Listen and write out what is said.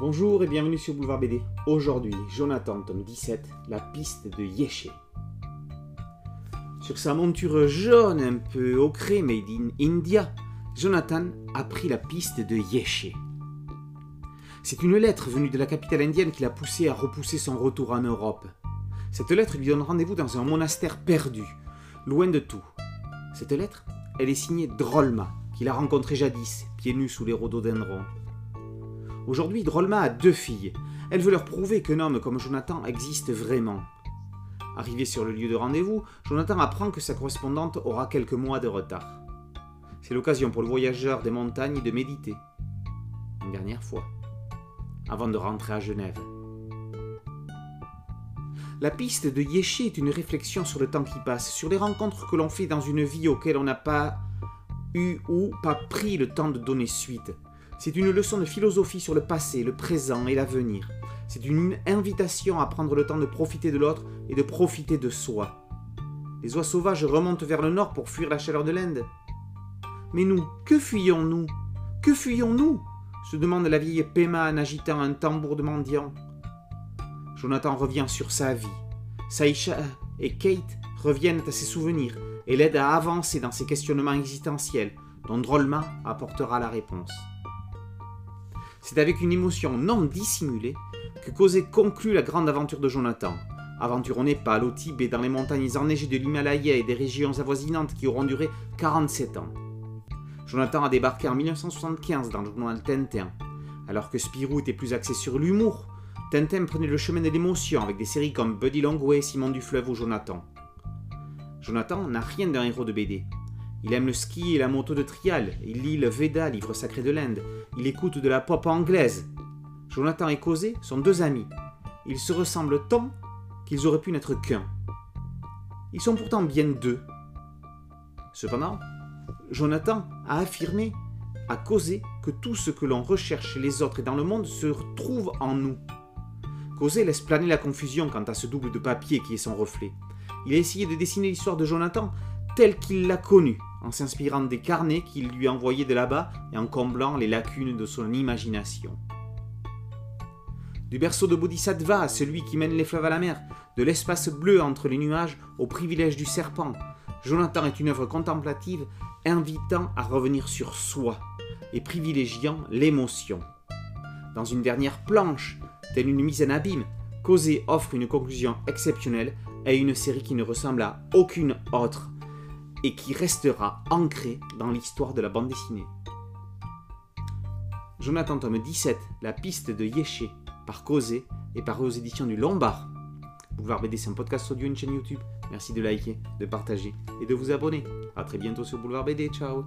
Bonjour et bienvenue sur Boulevard BD. Aujourd'hui, Jonathan, tome 17, la piste de Yeshe. Sur sa monture jaune un peu ocrée made in India, Jonathan a pris la piste de Yeshe. C'est une lettre venue de la capitale indienne qui l'a poussé à repousser son retour en Europe. Cette lettre lui donne rendez-vous dans un monastère perdu, loin de tout. Cette lettre, elle est signée Drolma, qu'il a rencontré jadis, pieds nus sous les rhododendrons. Aujourd'hui, Drolma a deux filles. Elle veut leur prouver qu'un homme comme Jonathan existe vraiment. Arrivé sur le lieu de rendez-vous, Jonathan apprend que sa correspondante aura quelques mois de retard. C'est l'occasion pour le voyageur des montagnes de méditer. Une dernière fois. Avant de rentrer à Genève. La piste de Yeshe est une réflexion sur le temps qui passe, sur les rencontres que l'on fait dans une vie auxquelles on n'a pas eu ou pas pris le temps de donner suite. C'est une leçon de philosophie sur le passé, le présent et l'avenir. C'est une invitation à prendre le temps de profiter de l'autre et de profiter de soi. Les oies sauvages remontent vers le nord pour fuir la chaleur de l'Inde. Mais nous, que fuyons-nous? Que fuyons-nous? se demande la vieille Pema en agitant un tambour de mendiant. Jonathan revient sur sa vie. Saïcha et Kate reviennent à ses souvenirs et l'aident à avancer dans ses questionnements existentiels, dont Drolma apportera la réponse. C'est avec une émotion non dissimulée que Cosé conclut la grande aventure de Jonathan. Aventure au Népal, au Tibet, dans les montagnes enneigées de l'Himalaya et des régions avoisinantes qui auront duré 47 ans. Jonathan a débarqué en 1975 dans le journal Tintin. Alors que Spirou était plus axé sur l'humour, Tintin prenait le chemin de l'émotion avec des séries comme Buddy Longway, Simon Dufleuve ou Jonathan. Jonathan n'a rien d'un héros de BD. Il aime le ski et la moto de trial, il lit le Veda, livre sacré de l'Inde, il écoute de la pop anglaise. Jonathan et Cosé sont deux amis. Ils se ressemblent tant qu'ils auraient pu n'être qu'un. Ils sont pourtant bien deux. Cependant, Jonathan a affirmé, a causé que tout ce que l'on recherche chez les autres et dans le monde se trouve en nous. Cosé laisse planer la confusion quant à ce double de papier qui est son reflet. Il a essayé de dessiner l'histoire de Jonathan telle qu'il l'a connue, en s'inspirant des carnets qu'il lui envoyait de là-bas et en comblant les lacunes de son imagination. Du berceau de Bodhisattva à celui qui mène les fleuves à la mer, de l'espace bleu entre les nuages au privilège du serpent, Jonathan est une œuvre contemplative invitant à revenir sur soi et privilégiant l'émotion. Dans une dernière planche, telle une mise en abîme, Cosé offre une conclusion exceptionnelle à une série qui ne ressemble à aucune autre et qui restera ancrée dans l'histoire de la bande dessinée. Jonathan tome 17, La piste de Yeshe, par Cosé et par aux éditions du Lombard. Boulevard BD, c'est un podcast audio, une chaîne YouTube. Merci de liker, de partager et de vous abonner. A très bientôt sur Boulevard BD. Ciao